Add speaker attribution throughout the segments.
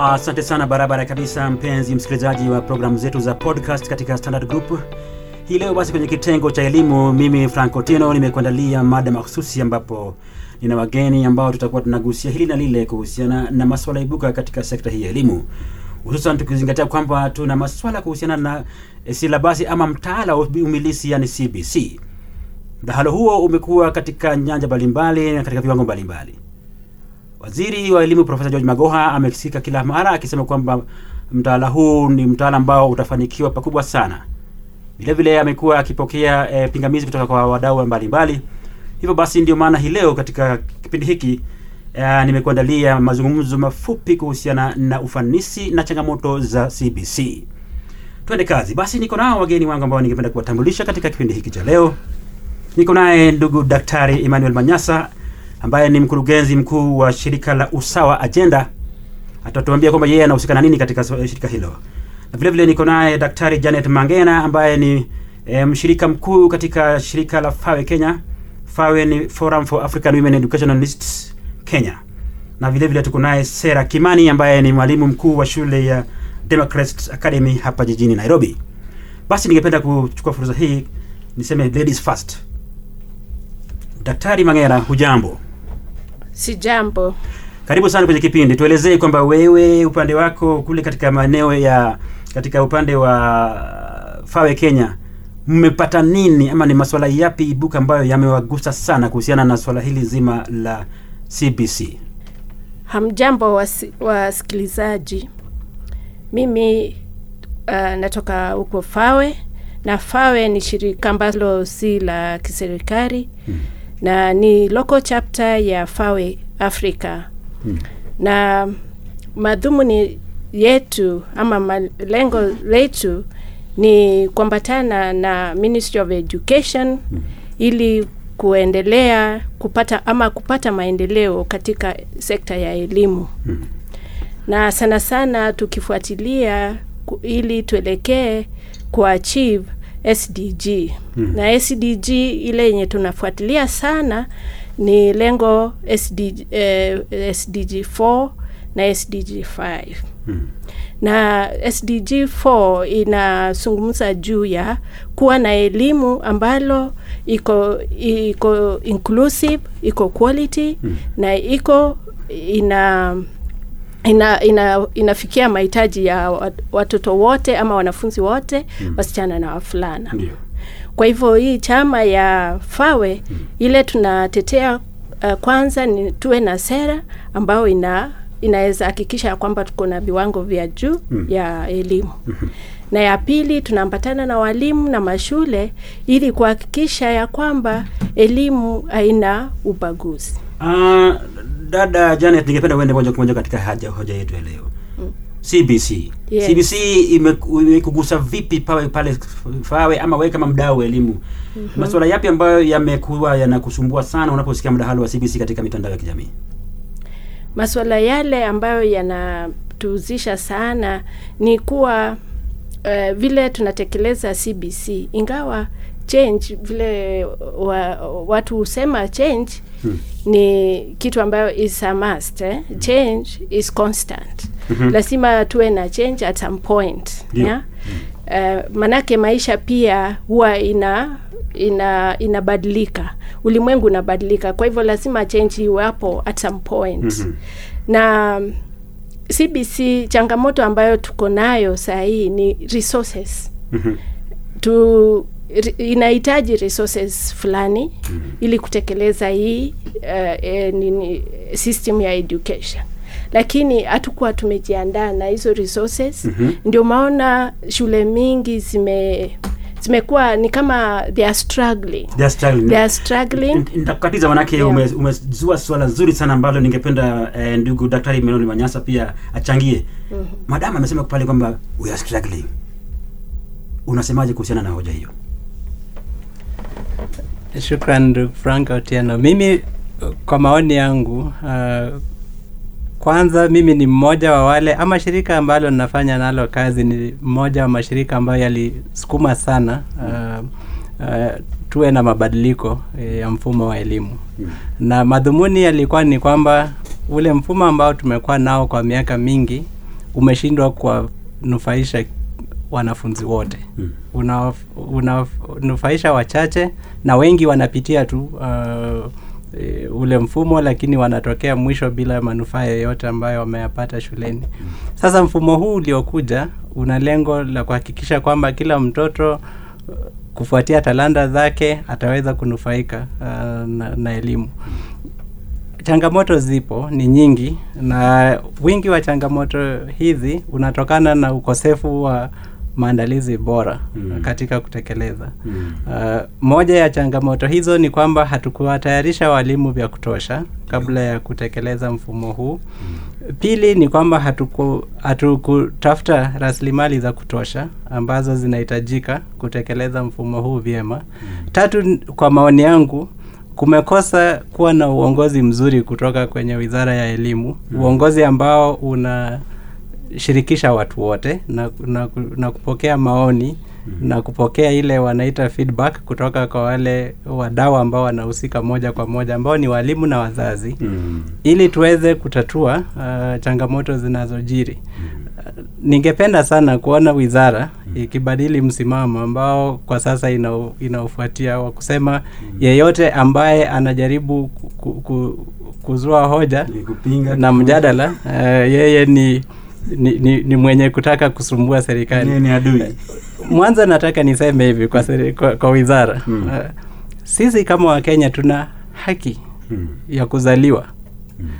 Speaker 1: Asante sana barabara kabisa, mpenzi msikilizaji wa programu zetu za podcast katika Standard Group. Hii leo basi kwenye kitengo cha elimu, mimi Franco Tino nimekuandalia mada mahususi ambapo nina wageni ambao tutakuwa tunagusia hili na lile kuhusiana na masuala ibuka katika sekta hii ya elimu, hususan tukizingatia kwamba tuna masuala kuhusiana na eh, silabasi ama mtaala wa umilisi yani CBC. Mdahalo huo umekuwa katika nyanja mbalimbali na katika viwango mbalimbali. Waziri wa elimu Profesa George Magoha amesikika kila mara akisema kwamba mtaala huu ni mtaala ambao utafanikiwa pakubwa sana. Vile vile amekuwa akipokea e, pingamizi kutoka kwa wadau mbalimbali. Hivyo basi ndio maana hii leo katika kipindi hiki e, nimekuandalia mazungumzo mafupi kuhusiana na ufanisi na changamoto za CBC. Twende kazi. Basi niko nao wageni wangu ambao ningependa kuwatambulisha katika kipindi hiki cha leo. Niko naye ndugu Daktari Emmanuel Manyasa ambaye ni mkurugenzi mkuu wa shirika la Usawa Agenda. Atatuambia kwamba yeye anahusika na nini katika so- shirika hilo. Na vile vile niko naye Daktari Janet Mangena ambaye ni e, mshirika mkuu katika shirika la FAWE Kenya. FAWE ni Forum for African Women Educationalists Kenya. Na vile vile tuko naye Sera Kimani ambaye ni mwalimu mkuu wa shule ya Democrats Academy hapa jijini Nairobi. Basi ningependa kuchukua fursa hii niseme ladies first. Daktari Mangena, hujambo?
Speaker 2: Si jambo.
Speaker 1: Karibu sana kwenye kipindi. Tuelezee kwamba wewe upande wako kule katika maeneo ya katika upande wa Fawe Kenya mmepata nini ama ni masuala yapi ibuka ambayo yamewagusa sana kuhusiana na swala hili zima la CBC?
Speaker 2: Hamjambo wasi- wasikilizaji. Mimi uh, natoka huko Fawe na Fawe ni shirika ambalo si la kiserikali
Speaker 1: Hmm.
Speaker 2: Na ni local chapter ya Fawe Africa
Speaker 1: Hmm.
Speaker 2: na madhumuni yetu ama malengo letu ni kuambatana na Ministry of Education ili kuendelea kupata ama kupata maendeleo katika sekta ya elimu
Speaker 1: Hmm.
Speaker 2: na sana sana tukifuatilia ili tuelekee kuachieve SDG
Speaker 1: Hmm.
Speaker 2: na SDG ile yenye tunafuatilia sana ni lengo SDG, eh, SDG 4 na SDG 5
Speaker 1: Hmm.
Speaker 2: na SDG 4 inazungumza juu ya kuwa na elimu ambalo iko iko inclusive, iko quality
Speaker 1: hmm.
Speaker 2: na iko ina ina, ina inafikia mahitaji ya watoto wote ama wanafunzi wote
Speaker 1: Mm.
Speaker 2: wasichana na wavulana.
Speaker 1: Ndio.
Speaker 2: Kwa hivyo hii chama ya FAWE ile tunatetea uh, kwanza ni tuwe na sera ambayo ina inaweza hakikisha ya kwamba tuko na viwango vya juu
Speaker 1: Mm.
Speaker 2: ya elimu na ya pili tunaambatana na walimu na mashule ili kuhakikisha ya kwamba elimu haina ubaguzi.
Speaker 1: Ah, dada Janet, ningependa uende moja kwa moja katika haja hoja yetu ya leo. CBC.
Speaker 2: Yes.
Speaker 1: CBC imeku- imekugusa vipi pale pale Fawe ama wewe kama mdau wa elimu? Masuala yapi ambayo yamekuwa yanakusumbua sana unaposikia mdahalo wa CBC katika mitandao ya kijamii?
Speaker 2: Masuala yale ambayo yanatuuzisha sana ni kuwa uh, vile tunatekeleza CBC ingawa change vile wa, watu husema change
Speaker 1: Hmm.
Speaker 2: ni kitu ambayo is a must eh? change is constant
Speaker 1: Mhm.
Speaker 2: lazima tuwe na change at some point
Speaker 1: yeah.
Speaker 2: yeah? uh, manake maisha pia huwa ina ina inabadilika ulimwengu unabadilika kwa hivyo lazima change iwapo at some point
Speaker 1: Mhm.
Speaker 2: na mm, CBC changamoto ambayo tuko nayo saa hii ni resources
Speaker 1: Mhm.
Speaker 2: tu ri- inahitaji resources fulani ili kutekeleza hii uh, eh, nini system ya education lakini hatukuwa tumejiandaa na hizo resources
Speaker 1: Mhm.
Speaker 2: ndio maona shule mingi zime zimekuwa ni kama they are struggling
Speaker 1: They are struggling.
Speaker 2: they are struggling
Speaker 1: nitakukatiza manake
Speaker 2: Yeah.
Speaker 1: ume- umezua swala nzuri sana ambalo ningependa eh, ndugu daktari Meloni Manyasa pia achangie. mm Madam amesema pale kwamba we are struggling. Unasemaje kuhusiana na hoja hiyo?
Speaker 3: Shukran ndugu Frank Otieno. Mimi uh, kwa maoni yangu uh, kwanza mimi ni mmoja wa wale ama shirika ambalo ninafanya nalo kazi ni mmoja wa mashirika ambayo yalisukuma sana uh, uh, tuwe na mabadiliko eh, ya mfumo wa elimu na madhumuni yalikuwa ni kwamba ule mfumo ambao tumekuwa nao kwa miaka mingi umeshindwa kuwanufaisha wanafunzi wote.
Speaker 1: Mm.
Speaker 3: una, wachache na wengi wanapitia tu uh, e, ule mfumo lakini wanatokea mwisho bila manufaa yoyote ambayo wameyapata shuleni. Sasa mfumo huu uliokuja una lengo la kuhakikisha kwamba kila mtoto uh, kufuatia talanta zake ataweza kunufaika uh, na, na elimu. Changamoto zipo ni nyingi na wingi wa changamoto hizi unatokana na ukosefu wa maandalizi bora
Speaker 1: Mm.
Speaker 3: katika kutekeleza
Speaker 1: Mm.
Speaker 3: Uh, moja ya changamoto hizo ni kwamba hatukuwatayarisha walimu vya kutosha kabla ya kutekeleza mfumo huu. Pili ni kwamba hatuku- hatukutafuta rasilimali za kutosha ambazo zinahitajika kutekeleza mfumo huu vyema. Tatu, kwa maoni yangu kumekosa kuwa na uongozi mzuri kutoka kwenye Wizara ya Elimu, uongozi ambao una shirikisha watu wote na, na, na kupokea maoni na kupokea ile wanaita feedback kutoka kwa wale wadau ambao wanahusika moja kwa moja ambao ni walimu na wazazi.
Speaker 1: Mm.
Speaker 3: ili tuweze kutatua uh, changamoto zinazojiri. Uh, ningependa sana kuona wizara ikibadili msimamo ambao kwa sasa inaofuatia wa kusema yeyote ambaye anajaribu ku, ku, ku, kuzua hoja na mjadala uh, yeye ni, ni, ni, ni mwenye kutaka kusumbua serikali.
Speaker 1: Ni, ni adui.
Speaker 3: mwanzo nataka niseme hivi kwa, seri, kwa, kwa wizara.
Speaker 1: Hmm.
Speaker 3: uh, sisi kama wakenya tuna haki
Speaker 1: hmm.
Speaker 3: ya kuzaliwa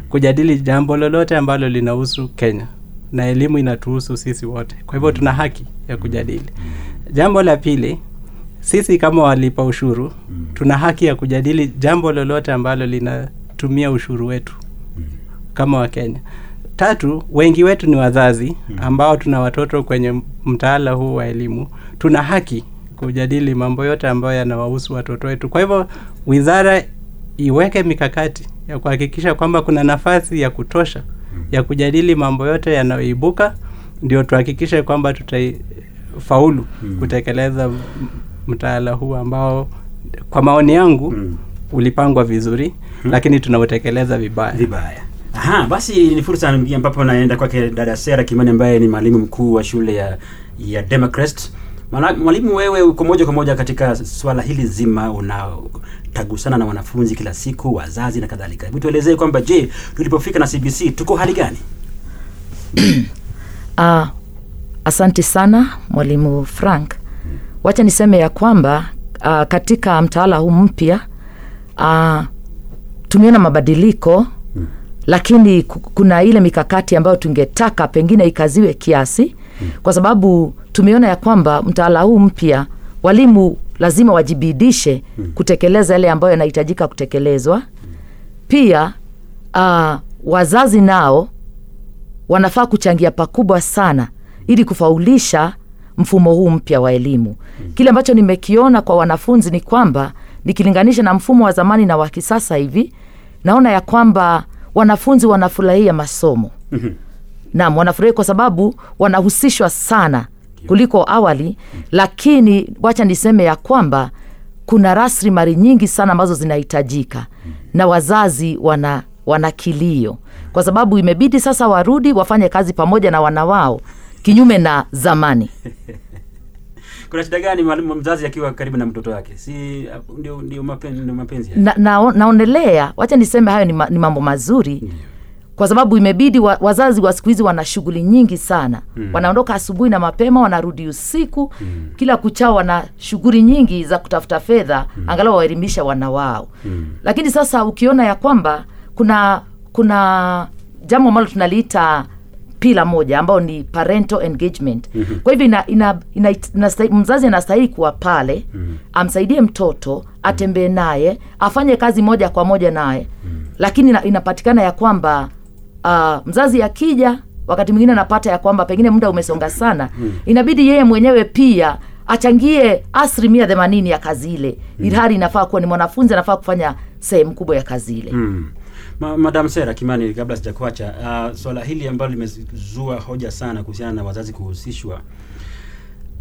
Speaker 3: kujadili jambo lolote ambalo linahusu kenya na elimu inatuhusu sisi wote. Kwa hivyo tuna haki ya kujadili. Jambo la pili sisi kama walipa ushuru tuna haki ya kujadili jambo lolote ambalo linatumia ushuru wetu kama wakenya tatu wengi wetu ni wazazi ambao tuna watoto kwenye mtaala huu wa elimu. Tuna haki kujadili mambo yote ambayo yanawahusu watoto wetu. Kwa hivyo wizara iweke mikakati ya kuhakikisha kwamba kuna nafasi ya kutosha ya kujadili mambo yote yanayoibuka ndio tuhakikishe kwamba tutafaulu kutekeleza mtaala huu ambao kwa maoni yangu ulipangwa vizuri lakini tunautekeleza vibaya.
Speaker 1: Vibaya aha basi ni fursa ambapo naenda kwake dada sera kimani ambaye ni mwalimu mkuu wa shule ya ya democrest mwalimu wewe uko moja kwa moja katika swala hili zima unatagusana na wanafunzi kila siku wazazi na kadhalika. Hebu tuelezee kwamba je tulipofika na cbc tuko hali gani?
Speaker 4: Uh, asante sana mwalimu Frank. Wacha niseme ya kwamba uh, katika mtaala huu mpya uh, tumeona mabadiliko lakini kuna ile mikakati ambayo tungetaka pengine ikaziwe kiasi kwa sababu tumeona ya kwamba mtaala huu mpya walimu lazima wajibidishe kutekeleza yale ambayo yanahitajika kutekelezwa pia uh, wazazi nao wanafaa kuchangia pakubwa sana ili kufaulisha mfumo huu mpya wa elimu. Kile ambacho nimekiona kwa wanafunzi ni kwamba nikilinganisha na mfumo wa zamani na wa kisasa hivi, naona ya kwamba wanafunzi wanafurahia masomo. nam wanafurahia kwa sababu wanahusishwa sana kuliko awali, lakini wacha niseme ya kwamba kuna rasilimali nyingi sana ambazo zinahitajika na wazazi wana wana kilio kwa sababu imebidi sasa warudi wafanye kazi pamoja na wana wao kinyume na zamani.
Speaker 1: kuna shida gani mwalimu mzazi akiwa karibu na mtoto wake si ndio ndio mapenzi, ndio mapenzi
Speaker 4: na, na, naonelea wacha niseme hayo ni, ma, ni mambo mazuri kwa sababu imebidi wa, wazazi wa siku hizi wana shughuli nyingi sana mm. wanaondoka asubuhi na mapema wanarudi usiku mm. kila kuchao wana shughuli nyingi za kutafuta fedha mm. angalau waelimisha wana wao mm. lakini sasa ukiona ya kwamba kuna kuna jambo ambalo tunaliita pila moja ambao ni parental engagement mm-hmm. kwa hivyo ina, ina, ina, ina, mzazi anastahili kuwa pale mm-hmm. amsaidie mtoto atembee naye afanye kazi moja kwa moja naye mm-hmm. lakini ina, inapatikana ya kwamba uh, mzazi akija wakati mwingine anapata ya kwamba pengine muda umesonga sana mm. inabidi yeye mwenyewe pia achangie asilimia themanini ya kazi ile mm. ilhali inafaa kuwa ni mwanafunzi anafaa kufanya sehemu kubwa ya kazi ile
Speaker 1: Mm. Ma, Madam Sera Kimani, kabla sijakuacha, uh, swala hili ambalo limezua hoja sana kuhusiana na wazazi kuhusishwa,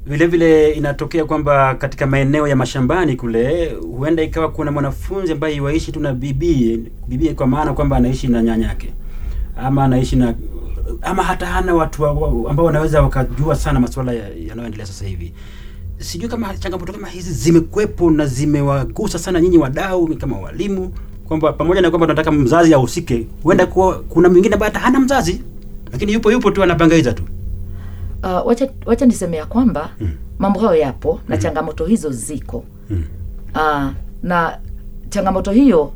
Speaker 1: vile vile inatokea kwamba katika maeneo ya mashambani kule huenda ikawa kuna mwanafunzi ambaye iwaishi tu na bibie bibie, kwa maana kwamba anaishi na nyanyake ama anaishi na ama hata hana watu wa, wa, ambao wanaweza wakajua sana masuala ya- yanayoendelea sasa hivi. Sijui kama changamoto kama hizi zimekuwepo na zimewagusa sana nyinyi wadau kama walimu, kwamba pamoja na kwamba tunataka mzazi ahusike, huenda kuwa kuna mwingine ambaye hata hana mzazi, lakini yupo yupo tu anabangaiza tu.
Speaker 4: uh, wacha, wacha nisemea kwamba mm. mambo hayo yapo na changamoto hizo ziko
Speaker 1: Mm.
Speaker 4: uh, na changamoto hiyo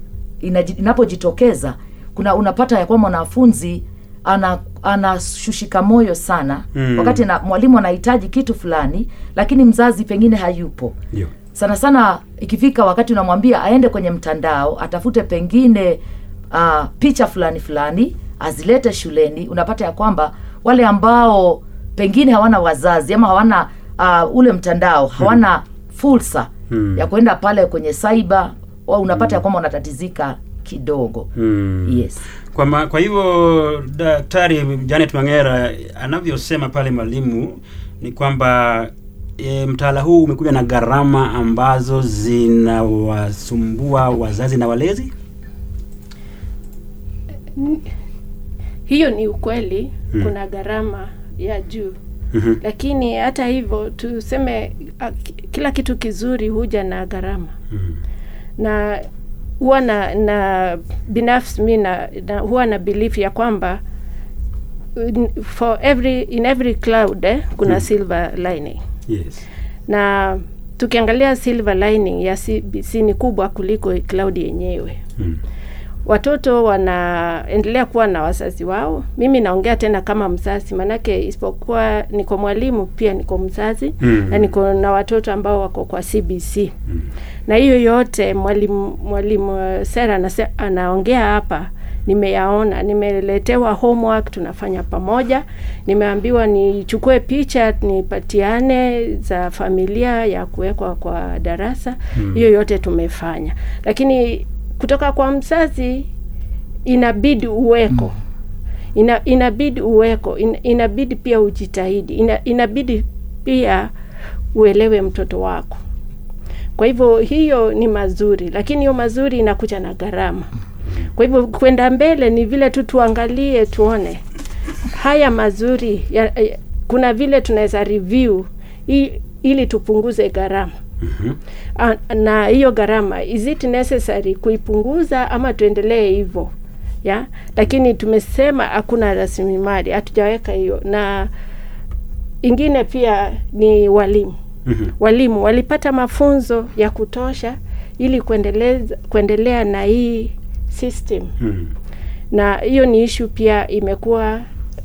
Speaker 4: inapojitokeza kuna unapata ya kwamba mwanafunzi ana anashushika moyo sana
Speaker 1: Mm.
Speaker 4: wakati na mwalimu anahitaji kitu fulani lakini mzazi pengine hayupo
Speaker 1: Ndio.
Speaker 4: Sana sana ikifika wakati unamwambia aende kwenye mtandao atafute pengine uh, picha fulani fulani azilete shuleni unapata ya kwamba wale ambao pengine hawana wazazi ama hawana uh, ule mtandao hawana fursa
Speaker 1: Hmm.
Speaker 4: ya kuenda pale kwenye saiba unapata unapata ya kwamba unatatizika kidogo
Speaker 1: hmm.
Speaker 4: yes
Speaker 1: Kwa, ma, kwa hivyo Daktari Janet Mangera anavyosema pale mwalimu ni kwamba e, mtaala huu umekuja na gharama ambazo zinawasumbua wazazi na walezi.
Speaker 2: hiyo ni ukweli
Speaker 1: hmm.
Speaker 2: kuna gharama ya juu
Speaker 1: hmm.
Speaker 2: lakini hata hivyo tuseme kila kitu kizuri huja na gharama
Speaker 1: Mm.
Speaker 2: na huwa na, na binafsi mi na, na huwa na belief ya kwamba for every in every cloud eh, kuna
Speaker 1: Mm.
Speaker 2: silver lining
Speaker 1: Yes.
Speaker 2: na tukiangalia silver lining ya CBC ni kubwa kuliko cloud yenyewe
Speaker 1: Mm.
Speaker 2: watoto wanaendelea kuwa na wazazi wao mimi naongea tena kama mzazi manake isipokuwa niko mwalimu pia niko mzazi
Speaker 1: Mm.
Speaker 2: na niko na watoto ambao wako kwa cbc na hiyo yote mwalimu mwalimu eh, sera anaongea hapa nimeyaona nimeletewa homework tunafanya pamoja. Nimeambiwa nichukue picha nipatiane za familia ya kuwekwa kwa darasa. Hiyo yote tumefanya. Lakini kutoka kwa mzazi inabidi uweko. Ina, inabidi uweko. In, inabidi pia ujitahidi. Ina, inabidi pia uelewe mtoto wako. Kwa hivyo hiyo ni mazuri. Lakini hiyo mazuri inakuja na gharama kwa hivyo kwenda mbele ni vile tu tuangalie tuone. Haya mazuri ya, ya, kuna vile tunaweza review i, ili tupunguze gharama. Ah, na hiyo gharama is it necessary kuipunguza ama tuendelee hivyo? Ya lakini tumesema hakuna rasilimali hatujaweka hiyo. Na ingine pia ni walimu.
Speaker 1: Mhm.
Speaker 2: walimu walipata mafunzo ya kutosha ili kuendeleza kuendelea na hii system
Speaker 1: Mm.
Speaker 2: na hiyo ni ishu pia imekuwa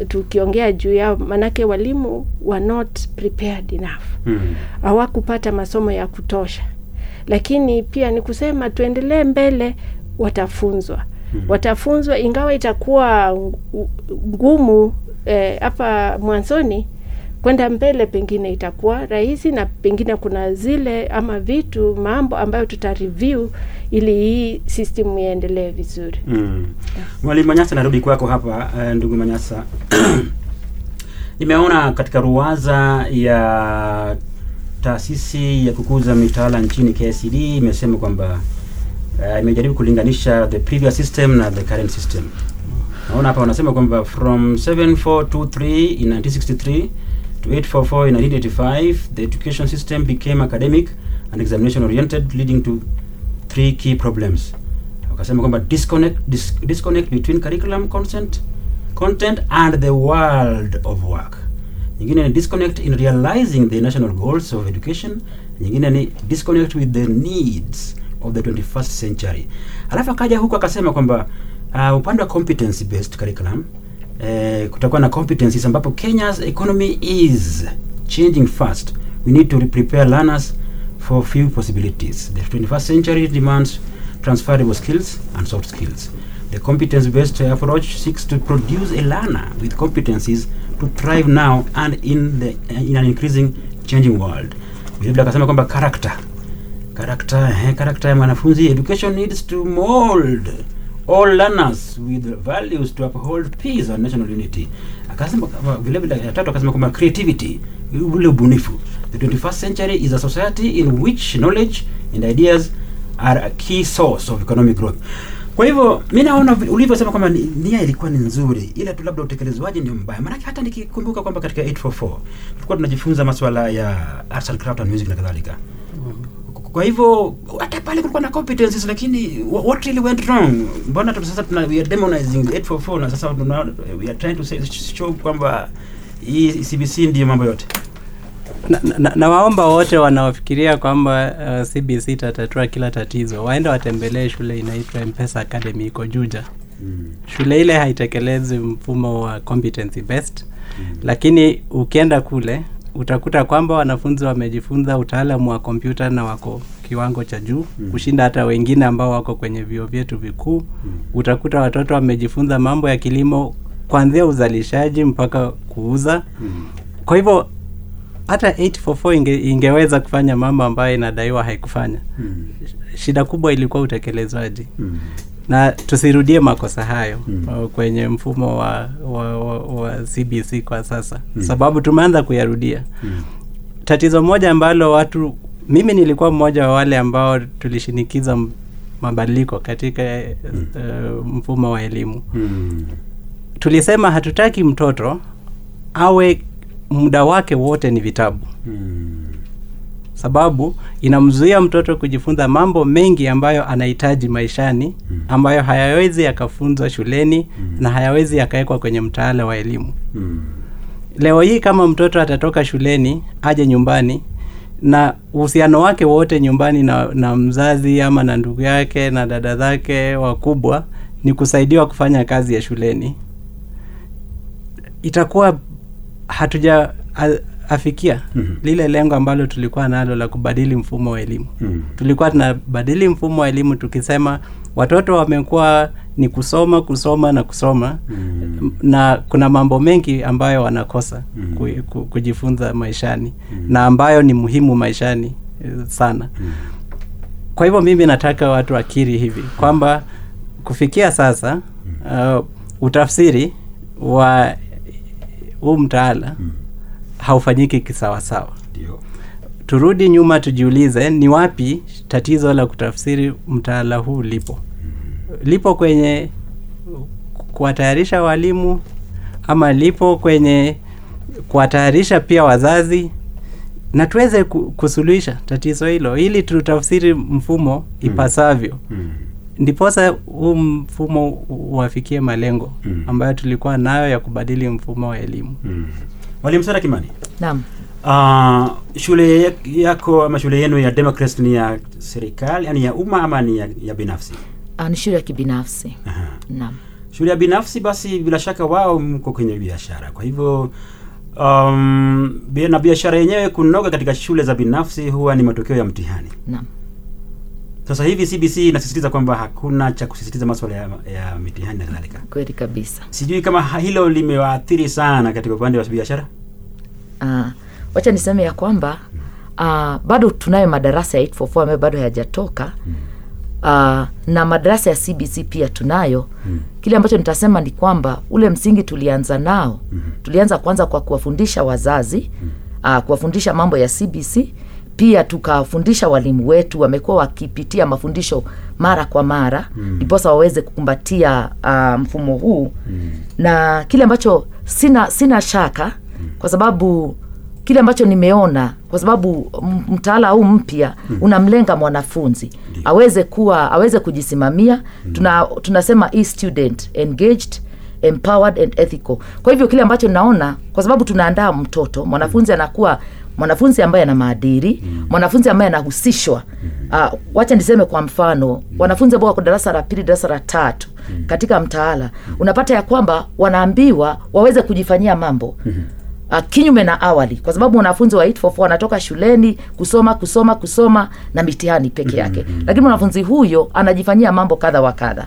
Speaker 2: tukiongea juu yao manake walimu were not prepared enough
Speaker 1: Mm.
Speaker 2: hawakupata masomo ya kutosha lakini pia ni kusema tuendelee mbele watafunzwa mm. watafunzwa ingawa itakuwa ngumu hapa eh, mwanzoni kwenda mbele pengine itakuwa rahisi na pengine kuna zile ama vitu mambo ambayo tuta review ili hii system iendelee vizuri
Speaker 1: Mm. Mwalimu Manyasa, narudi kwako hapa uh, ndugu Manyasa. Nimeona katika ruwaza ya taasisi ya kukuza mitaala nchini KICD imesema kwamba uh, imejaribu kulinganisha the previous system na the current system. Naona hapa wanasema kwamba from 7423 in 1963 to 844 in 1985 the education system became academic and examination oriented leading to three key problems. Wakasema kwamba disconnect, dis, disconnect between curriculum content, content and the world of work. Nyingine ni disconnect in realizing the national goals of education. Nyingine ni disconnect with the needs of the 21st century. Alafu akaja huku akasema kwamba uh, upande wa competency based curriculum eh, kutakuwa na competencies ambapo Kenya's economy is changing fast. We need to prepare learners for few possibilities. The 21st century demands transferable skills and soft skills. The competence-based approach seeks to produce a learner with competencies to thrive now and in the in an increasing changing world. Vilevile akasema kwamba character character eh, character ya mwanafunzi education needs to mold all learners with values to uphold peace and national unity. Akasema vile vile ya tatu akasema kwamba creativity ule ubunifu. The 21st century is a society in which knowledge and ideas are a key source of economic growth. Kwa hivyo mi naona ulivyosema kwamba nia ilikuwa ni nzuri ila tu labda utekelezwaji ndio mbaya. Maanake hata nikikumbuka kwamba katika 844 tulikuwa tunajifunza maswala ya arts and craft and music na kadhalika kwa hivyo hata pale kulikuwa na competencies lakini wha- what really went wrong? Mbona sasa tuna we are demonizing 844 na sasa tuna, we are trying to say, show kwamba hii CBC ndiyo mambo yote.
Speaker 3: Na, na, na waomba wote wanaofikiria kwamba uh, CBC itatatua kila tatizo waende watembelee shule inaitwa Mpesa Academy iko Juja. Shule ile haitekelezi mfumo wa competency based lakini ukienda kule utakuta kwamba wanafunzi wamejifunza utaalamu wa kompyuta na wako kiwango cha juu kushinda hata wengine ambao wako kwenye vyuo vyetu vikuu. Utakuta watoto wamejifunza mambo ya kilimo kuanzia uzalishaji mpaka kuuza. Kwa hivyo hata 844 inge, ingeweza kufanya mambo ambayo inadaiwa haikufanya. Shida kubwa ilikuwa utekelezwaji na tusirudie makosa hayo mm. kwenye mfumo wa, wa, wa, wa CBC kwa sasa. Sababu tumeanza kuyarudia. Tatizo moja ambalo watu, mimi nilikuwa mmoja wa wale ambao tulishinikiza mabadiliko katika uh, mfumo wa elimu. Tulisema hatutaki mtoto awe muda wake wote ni vitabu sababu inamzuia mtoto kujifunza mambo mengi ambayo anahitaji maishani ambayo hayawezi yakafunzwa shuleni na hayawezi yakawekwa kwenye mtaala wa elimu. Leo hii kama mtoto atatoka shuleni aje nyumbani na uhusiano wake wote nyumbani na, na mzazi ama na ndugu yake na dada zake wakubwa ni kusaidiwa kufanya kazi ya shuleni, itakuwa hatuja afikia. Lile lengo ambalo tulikuwa nalo la kubadili mfumo wa elimu. Tulikuwa tunabadili mfumo wa elimu tukisema watoto wamekuwa ni kusoma kusoma na kusoma. M- na kuna mambo mengi ambayo wanakosa ku, ku, kujifunza maishani na ambayo ni muhimu maishani eh, sana. Kwa hivyo mimi nataka watu wakiri hivi kwamba kufikia sasa uh, utafsiri wa huu mtaala haufanyiki kisawasawa.
Speaker 1: ndio.
Speaker 3: Turudi nyuma tujiulize, ni wapi tatizo la kutafsiri mtaala huu lipo? Lipo kwenye kuwatayarisha walimu ama lipo kwenye kuwatayarisha pia wazazi, na tuweze kusuluhisha tatizo hilo ili tutafsiri mfumo ipasavyo. Ndiposa huu mfumo uwafikie malengo ambayo tulikuwa nayo ya kubadili mfumo wa elimu.
Speaker 1: Mwalimu Sara Kimani
Speaker 4: naam
Speaker 1: Uh, shule yako ama shule yenu ya Democrats ni ya serikali yani ya umma ama ni ya, ya binafsi?
Speaker 4: Uh, ni shule ya kibinafsi
Speaker 1: Aha.
Speaker 4: naam
Speaker 1: Shule ya binafsi basi bila shaka wao mko kwenye biashara. Kwa hivyo um, na biashara yenyewe kunoga katika shule za binafsi huwa ni matokeo ya mtihani.
Speaker 4: naam
Speaker 1: Sasa hivi CBC inasisitiza kwamba hakuna cha kusisitiza masuala ya, ya mitihani na kadhalika.
Speaker 4: kweli kabisa
Speaker 1: Sijui kama hilo limewaathiri sana katika upande wa biashara.
Speaker 4: Uh, wacha niseme ya kwamba uh, bado tunayo madarasa ya 844 ambayo bado hayajatoka Ah, na madarasa ya CBC pia tunayo. Kile ambacho nitasema ni kwamba ule msingi tulianza nao, tulianza kwanza kwa kuwafundisha wazazi ah, kuwafundisha mambo ya CBC pia tukawafundisha walimu wetu, wamekuwa wakipitia mafundisho mara kwa mara ndiposa waweze kukumbatia uh, mfumo huu. Na kile ambacho sina sina shaka kwa sababu kile ambacho nimeona kwa sababu mtaala huu mpya unamlenga mwanafunzi. Aweze kuwa aweze kujisimamia. Tuna tunasema e student engaged empowered and ethical. Kwa hivyo kile ambacho naona kwa sababu tunaandaa mtoto mwanafunzi anakuwa mwanafunzi ambaye ana maadili mwanafunzi ambaye anahusishwa. Uh, wacha niseme kwa mfano wanafunzi ambao wako darasa la pili darasa la tatu katika mtaala unapata ya kwamba wanaambiwa waweze kujifanyia mambo. Uh, kinyume na awali kwa sababu wanafunzi wa 844 wanatoka shuleni kusoma kusoma kusoma na mitihani peke yake. Lakini mwanafunzi huyo anajifanyia mambo kadha wa kadha.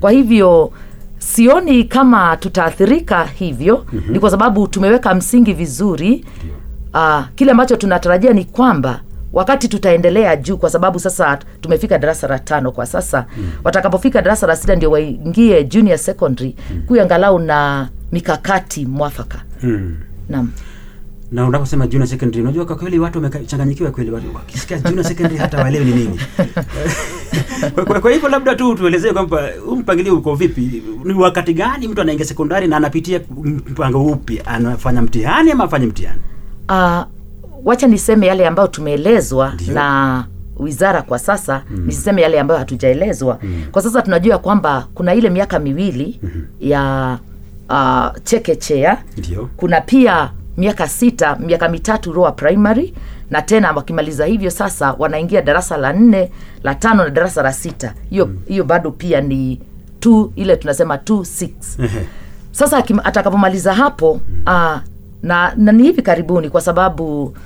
Speaker 4: Kwa hivyo sioni kama tutaathirika hivyo ni kwa sababu tumeweka msingi vizuri uh, kile ambacho tunatarajia ni kwamba wakati tutaendelea juu kwa sababu sasa tumefika darasa la tano kwa sasa mm. watakapofika darasa la sita ndio waingie junior secondary mm. kuya angalau na mikakati mwafaka.
Speaker 1: Mm.
Speaker 4: naam.
Speaker 1: Na unaposema junior secondary unajua kwa kweli watu wamechanganyikiwa kweli watu. Wakisikia junior secondary hata waelewi ni nini. Kwa, kwa, kwa hivyo labda tu tuelezee kwamba mpangilio uko vipi? Ni wakati gani mtu anaingia sekondari na anapitia mpango upi? Anafanya mtihani ama afanye mtihani
Speaker 4: uh, wacha niseme yale ambayo tumeelezwa na wizara kwa sasa mm. nisiseme yale ambayo hatujaelezwa. Mm. kwa sasa tunajua kwamba kuna ile miaka miwili mm-hmm. ya uh, chekechea
Speaker 1: ndio.
Speaker 4: Kuna pia miaka sita miaka mitatu roa primary na tena wakimaliza hivyo sasa wanaingia darasa la nne la tano na darasa la sita. Hiyo hiyo bado pia ni two, ile tunasema two six. Sasa atakapomaliza hapo uh, na, na ni hivi karibuni kwa sababu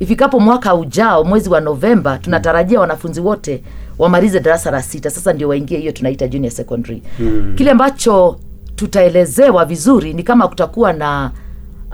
Speaker 4: ifikapo mwaka ujao mwezi wa novemba tunatarajia wanafunzi wote wamalize darasa la sita sasa ndio waingie hiyo tunaita junior secondary hmm. kile ambacho tutaelezewa vizuri ni kama kutakuwa na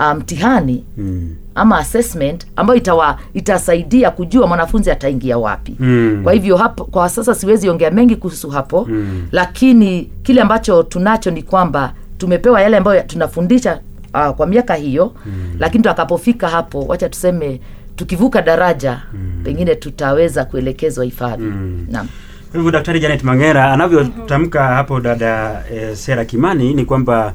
Speaker 4: mtihani mtihani
Speaker 1: hmm.
Speaker 4: ama assessment ambayo itawa, itasaidia kujua mwanafunzi ataingia wapi
Speaker 1: hmm.
Speaker 4: kwa hivyo hapo kwa sasa siwezi ongea mengi kuhusu hapo
Speaker 1: hmm.
Speaker 4: lakini kile ambacho tunacho ni kwamba tumepewa yale ambayo tunafundisha uh, kwa miaka hiyo mm. lakini tutakapofika hapo wacha tuseme tukivuka daraja mm. pengine tutaweza kuelekezwa hifadhi mm. naam
Speaker 1: hivyo Daktari Janet Mangera anavyotamka hapo dada e, Sera Kimani ni kwamba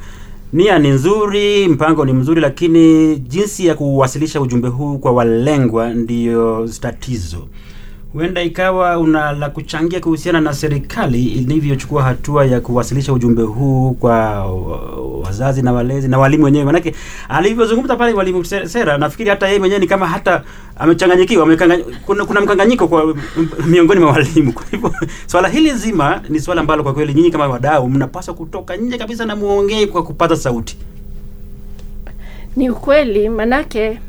Speaker 1: nia ni nzuri, mpango ni mzuri, lakini jinsi ya kuwasilisha ujumbe huu kwa walengwa ndiyo tatizo. Huenda ikawa una la kuchangia kuhusiana na serikali ilivyochukua hatua ya kuwasilisha ujumbe huu kwa wazazi na walezi na walimu wenyewe. Manake alivyozungumza pale walimu Sera, nafikiri hata yeye mwenyewe ni kama hata amechanganyikiwa, kuna, kuna mkanganyiko kwa miongoni mwa walimu. Kwa hivyo swala hili zima ni swala ambalo kwa kweli nyinyi kama wadau mnapaswa kutoka nje kabisa na muongee kwa kupaza sauti.
Speaker 2: Ni ukweli manake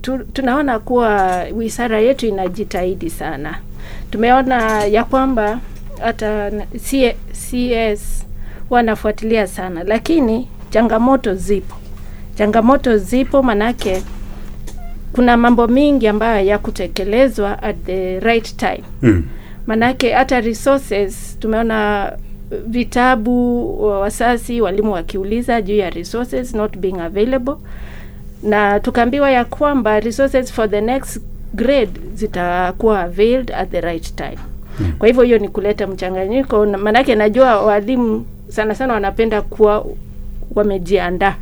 Speaker 2: tu, tunaona kuwa wizara yetu inajitahidi sana. Tumeona ya kwamba hata CS wanafuatilia sana, lakini changamoto zipo, changamoto zipo manake kuna mambo mingi ambayo ya kutekelezwa at the right time
Speaker 1: Mm.
Speaker 2: manake hata resources tumeona uh, vitabu wasasi walimu wakiuliza juu ya resources not being available na tukaambiwa ya kwamba resources for the next grade zitakuwa availed at the right time. Kwa hivyo hiyo ni kuleta mchanganyiko maanake najua walimu sana sana wanapenda kuwa wamejiandaa.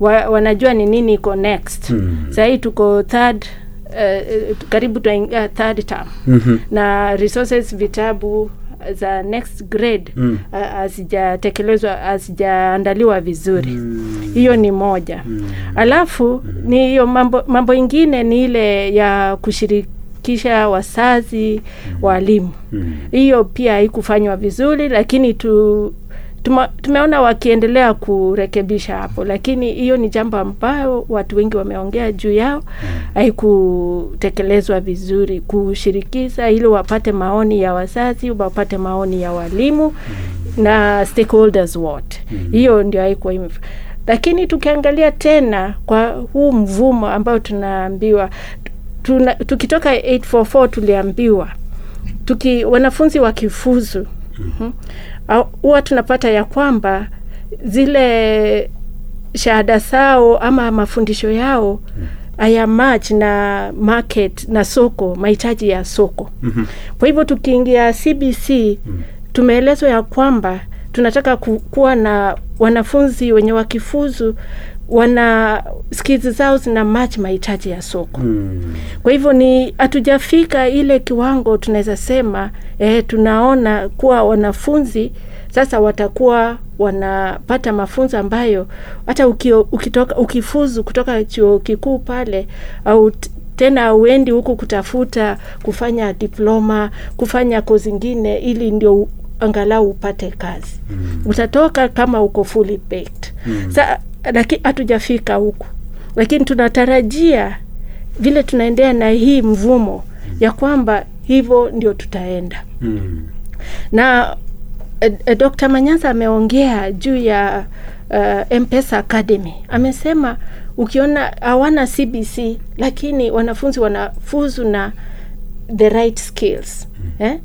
Speaker 2: Wa, wanajua ni nini iko next.
Speaker 1: Mm.
Speaker 2: sahii tuko third uh, karibu tunaingia third term.
Speaker 1: Mhm.
Speaker 2: na resources vitabu za next grade
Speaker 1: Mm.
Speaker 2: uh, hazijatekelezwa hazijaandaliwa vizuri. Hiyo ni moja. Alafu ni hiyo mambo mambo ingine ni ile ya kushirikisha wazazi walimu.
Speaker 1: Mm.
Speaker 2: hiyo pia haikufanywa vizuri lakini tu tuma, tumeona wakiendelea kurekebisha hapo lakini hiyo ni jambo ambayo watu wengi wameongea juu yao. Haikutekelezwa vizuri kushirikisha ili wapate maoni ya wazazi wapate maoni ya walimu na stakeholders wote. Hiyo ndio haikuwa ime lakini tukiangalia tena kwa huu mvumo ambao tunaambiwa tuna, tukitoka 844 tuliambiwa tuki wanafunzi wakifuzu mm. au- huwa tunapata ya kwamba zile shahada zao ama mafundisho yao haya match na market na soko mahitaji ya soko
Speaker 1: Mhm.
Speaker 2: kwa hivyo tukiingia cbc tumeelezwa ya kwamba tunataka ku, kuwa na wanafunzi wenye wakifuzu wana skills zao zina match mahitaji ya soko
Speaker 1: Mm.
Speaker 2: kwa hivyo ni hatujafika ile kiwango tunaweza sema eh, tunaona kuwa wanafunzi sasa watakuwa wanapata mafunzo ambayo hata ukio, ukitoka, ukifuzu kutoka chuo kikuu pale au tena uendi huku kutafuta kufanya diploma kufanya kozi zingine ili ndio angalau upate kazi mm. utatoka kama uko fully baked mm. sa lakini hatujafika huku lakini tunatarajia vile tunaendea na hii mvumo ya kwamba hivyo ndio tutaenda
Speaker 1: Mm.
Speaker 2: na e, e, Dr. Manyasa ameongea juu ya uh, Mpesa Academy. Amesema ukiona hawana CBC lakini wanafunzi wanafuzu na the right skills eh?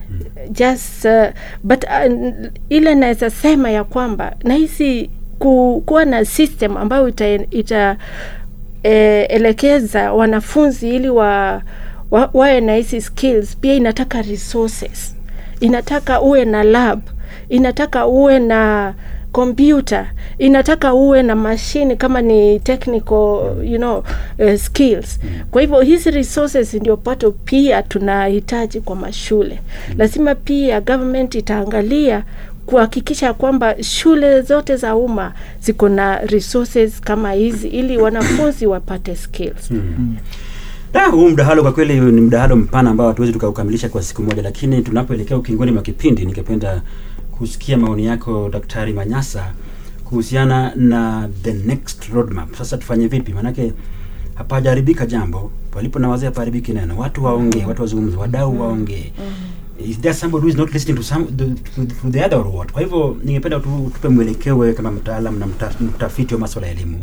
Speaker 2: just uh, but uh, ile naweza sema ya kwamba nahisi ku, kuwa na system ambayo ita, ita e, wanafunzi ili wa, wa, wawe na hizi skills. Pia inataka resources. Inataka uwe na lab. Inataka uwe na kompyuta inataka uwe na mashine kama ni technical you know, uh, skills. Kwa hivyo hizi resources ndio pato pia tunahitaji kwa mashule. Lazima pia government itaangalia kuhakikisha kwamba shule zote za umma ziko na resources kama hizi ili wanafunzi wapate skills
Speaker 1: huu mdahalo kwa kweli ni mdahalo mpana ambao hatuwezi tukaukamilisha kwa siku moja, lakini tunapoelekea ukingoni mwa kipindi, ningependa kusikia maoni yako Daktari Manyasa kuhusiana na the next roadmap. Sasa tufanye vipi? Maanake hapajaribika jambo, palipo na wazee hapaharibiki neno. Watu waongee, watu wazungumze, wadau waongee. Is there somebody who is not listening to some the, to, to the other or what? Kwa hivyo ningependa tu, tupe mwelekeo wewe kama mtaalam na mta, mtafiti wa masuala ya elimu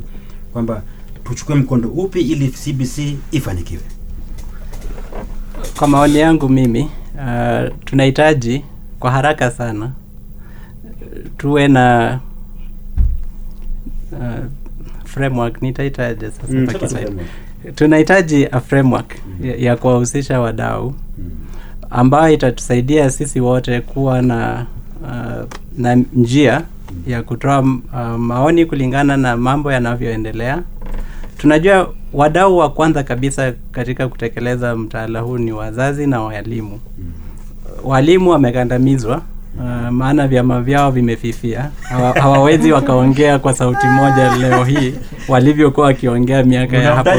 Speaker 1: kwamba tuchukue mkondo upi ili CBC ifanikiwe.
Speaker 3: kwa maoni yangu mimi uh, tunahitaji kwa haraka sana uh, tuwe na uh, framework. Nitaitaje sasa
Speaker 1: Mm,
Speaker 3: tunahitaji a framework ya, ya kuwahusisha wadau ambayo itatusaidia sisi wote kuwa na uh, na njia ya kutoa uh, maoni kulingana na mambo yanavyoendelea. Tunajua wadau wa kwanza kabisa katika kutekeleza mtaala huu ni wazazi na walimu. Walimu wamekandamizwa uh, maana vyama vyao vimefifia Hawa, hawawezi wakaongea kwa sauti moja leo hii walivyokuwa wakiongea miaka ya hapo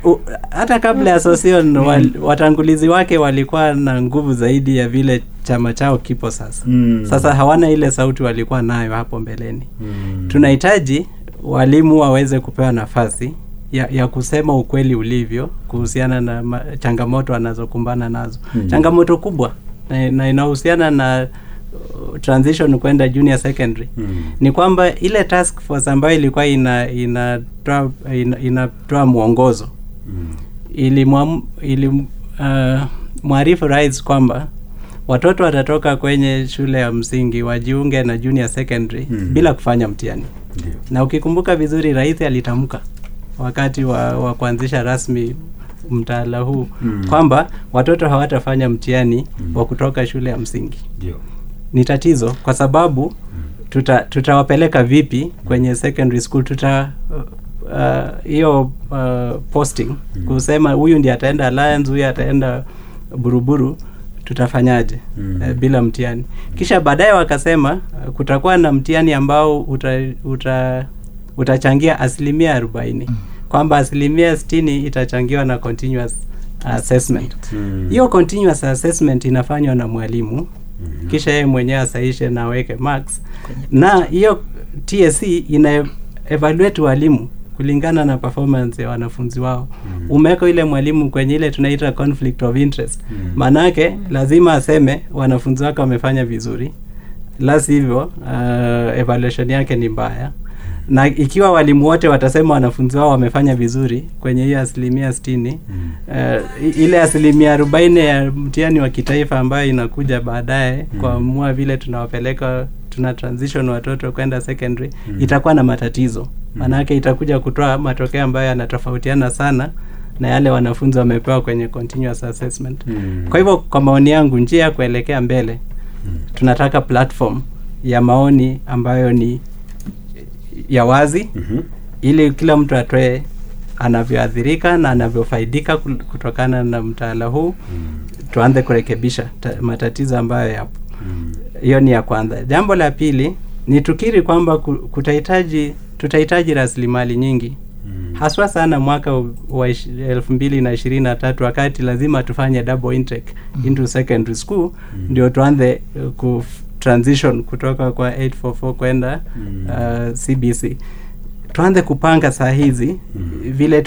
Speaker 3: hata kabla ya Sosion wal, watangulizi wake walikuwa na nguvu zaidi ya vile chama chao kipo sasa.
Speaker 1: Mm.
Speaker 3: Sasa hawana ile sauti walikuwa nayo hapo mbeleni.
Speaker 1: Mm.
Speaker 3: Tunahitaji walimu waweze kupewa nafasi ya, ya kusema ukweli ulivyo kuhusiana na ma, changamoto anazokumbana nazo
Speaker 1: Mm.
Speaker 3: changamoto kubwa na, na inahusiana na uh, transition kwenda junior secondary
Speaker 1: Mm.
Speaker 3: ni kwamba ile task force ambayo ilikuwa ina inatoa ina, ina mwongozo
Speaker 1: Mm.
Speaker 3: ili ili uh, rais kwamba watoto watatoka kwenye shule ya msingi wajiunge na junior secondary
Speaker 1: Mm.
Speaker 3: bila kufanya mtihani
Speaker 1: yeah.
Speaker 3: na ukikumbuka vizuri rais alitamka wakati wa, wa kuanzisha rasmi mtaala huu
Speaker 1: Mm.
Speaker 3: kwamba watoto hawatafanya mtihani
Speaker 1: Mm.
Speaker 3: wa kutoka shule ya msingi
Speaker 1: Ndio.
Speaker 3: ni tatizo kwa sababu tuta tutawapeleka vipi kwenye secondary school tuta uh, hiyo uh, posting kusema huyu ndi ataenda alliance huyu ataenda buruburu tutafanyaje
Speaker 1: Mm.
Speaker 3: eh, bila mtihani kisha baadaye wakasema uh, kutakuwa na mtihani ambao uta, uta, utachangia asilimia arobaini kwamba asilimia sitini itachangiwa na continuous assessment.
Speaker 1: Mm.
Speaker 3: hiyo continuous assessment inafanywa na mwalimu. Kisha yeye mwenyewe asaishe na aweke marks. Na hiyo TSC ina evaluate walimu kulingana na performance ya wanafunzi wao. Mm. umeweka ile mwalimu kwenye ile tunaita conflict of interest.
Speaker 1: Mm.
Speaker 3: maanake lazima aseme wanafunzi wake wamefanya vizuri. La sivyo uh, evaluation yake ni mbaya na ikiwa walimu wote watasema wanafunzi wao wamefanya vizuri kwenye hiyo asilimia sitini
Speaker 1: Mm.
Speaker 3: uh, ile asilimia arobaini ya mtihani wa kitaifa ambayo inakuja baadaye
Speaker 1: Mm.
Speaker 3: kuamua vile tunawapeleka tuna transition watoto kwenda secondary
Speaker 1: Mm.
Speaker 3: itakuwa na matatizo maanake itakuja kutoa matokeo ambayo yanatofautiana sana na yale wanafunzi wamepewa kwenye continuous assessment
Speaker 1: Mm.
Speaker 3: kwa hivyo kwa maoni yangu njia ya kuelekea mbele
Speaker 1: Mm.
Speaker 3: tunataka platform ya maoni ambayo ni ya wazi
Speaker 1: Mhm.
Speaker 3: ili kila mtu atoe anavyoathirika na anavyofaidika kutokana na mtaala huu.
Speaker 1: Mm.
Speaker 3: tuanze kurekebisha ta- matatizo ambayo yapo.
Speaker 1: Mm.
Speaker 3: hiyo ni ya kwanza. Jambo la pili ni tukiri kwamba kutahitaji tutahitaji rasilimali nyingi. Haswa sana mwaka wa elfu mbili na ishirini na tatu wakati lazima tufanye double intake into secondary school. Ndio tuanze uh, ku transition kutoka kwa 844 kwenda uh, cbc tuanze kupanga saa hizi vile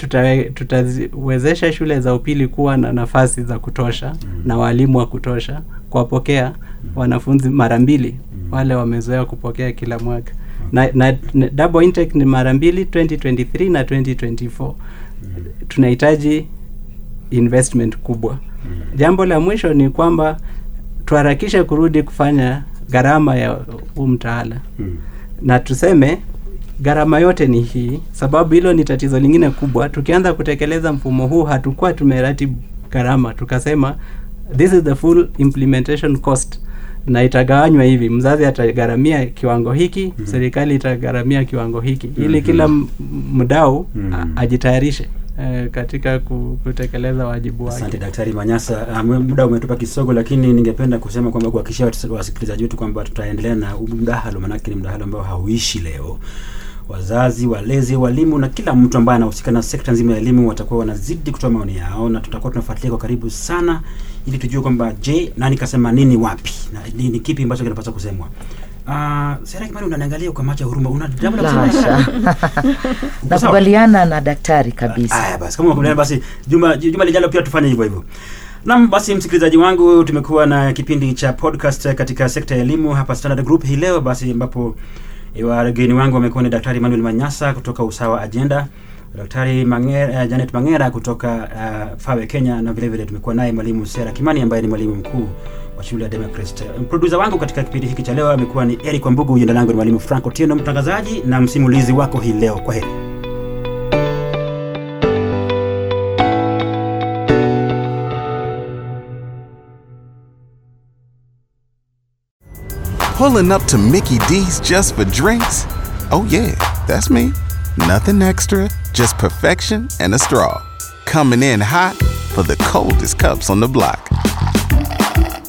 Speaker 3: tutawezesha tuta shule za upili kuwa na nafasi za kutosha na walimu wa kutosha kuwapokea wanafunzi mara mbili wale wamezoea kupokea kila mwaka. Na, na, na double intake ni mara mbili 2023 na 2024 tunahitaji investment kubwa. Jambo la mwisho ni kwamba tuharakishe kurudi kufanya gharama ya huu mtaala. Na tuseme gharama yote ni hii sababu hilo ni tatizo lingine kubwa. Tukianza kutekeleza mfumo huu hatukuwa tumeratibu gharama. Tukasema this is the full implementation cost. Na itagawanywa hivi mzazi atagharamia kiwango hiki mm. serikali itagharamia kiwango hiki. Ili kila m- mdau mm. ajitayarishe eh, katika kutekeleza wajibu wake
Speaker 1: Asante Daktari Manyasa. Um, muda umetupa kisogo, lakini ningependa kusema kwamba kuhakikishia wasikilizaji wetu kwamba tutaendelea na mdahalo, maanake ni mdahalo ambao hauishi leo. Wazazi, walezi, walimu na kila mtu ambaye anahusika na sekta nzima ya elimu watakuwa wanazidi kutoa maoni yao, na tutakuwa tunafuatilia kwa karibu sana, ili tujue kwamba je, nani kasema nini wapi na ni kipi ambacho kinapaswa kusemwa. Uh, Sera Kimani, unaniangalia kwa macho ya huruma,
Speaker 4: nakubaliana na daktari kabisa.
Speaker 1: Aya basi, kama unakubaliana basi juma juma lijalo pia tufanye hivyo hivyo. Naam, basi msikilizaji wangu, tumekuwa na kipindi cha podcast katika sekta ya elimu hapa Standard Group hii leo, basi ambapo wageni wangu wamekuwa ni Daktari Emmanuel Manyasa kutoka Usawa Agenda, Daktari Mangera, uh, Janet Mangera kutoka uh, Fawe Kenya, na vile vile tumekuwa naye mwalimu Sera Kimani ambaye ni mwalimu mkuu wa shule ya wangu katika kipindi hiki cha leo amekuwa ni Eric Wambugu, jina langu ni mwalimu Frank Otieno, mtangazaji na msimulizi wako hii leo. Kwa heri.
Speaker 5: Pulling up to Mickey D's just for drinks? Oh, yeah, that's me. Nothing extra, just perfection and a straw. Coming in hot for the coldest cups on the block.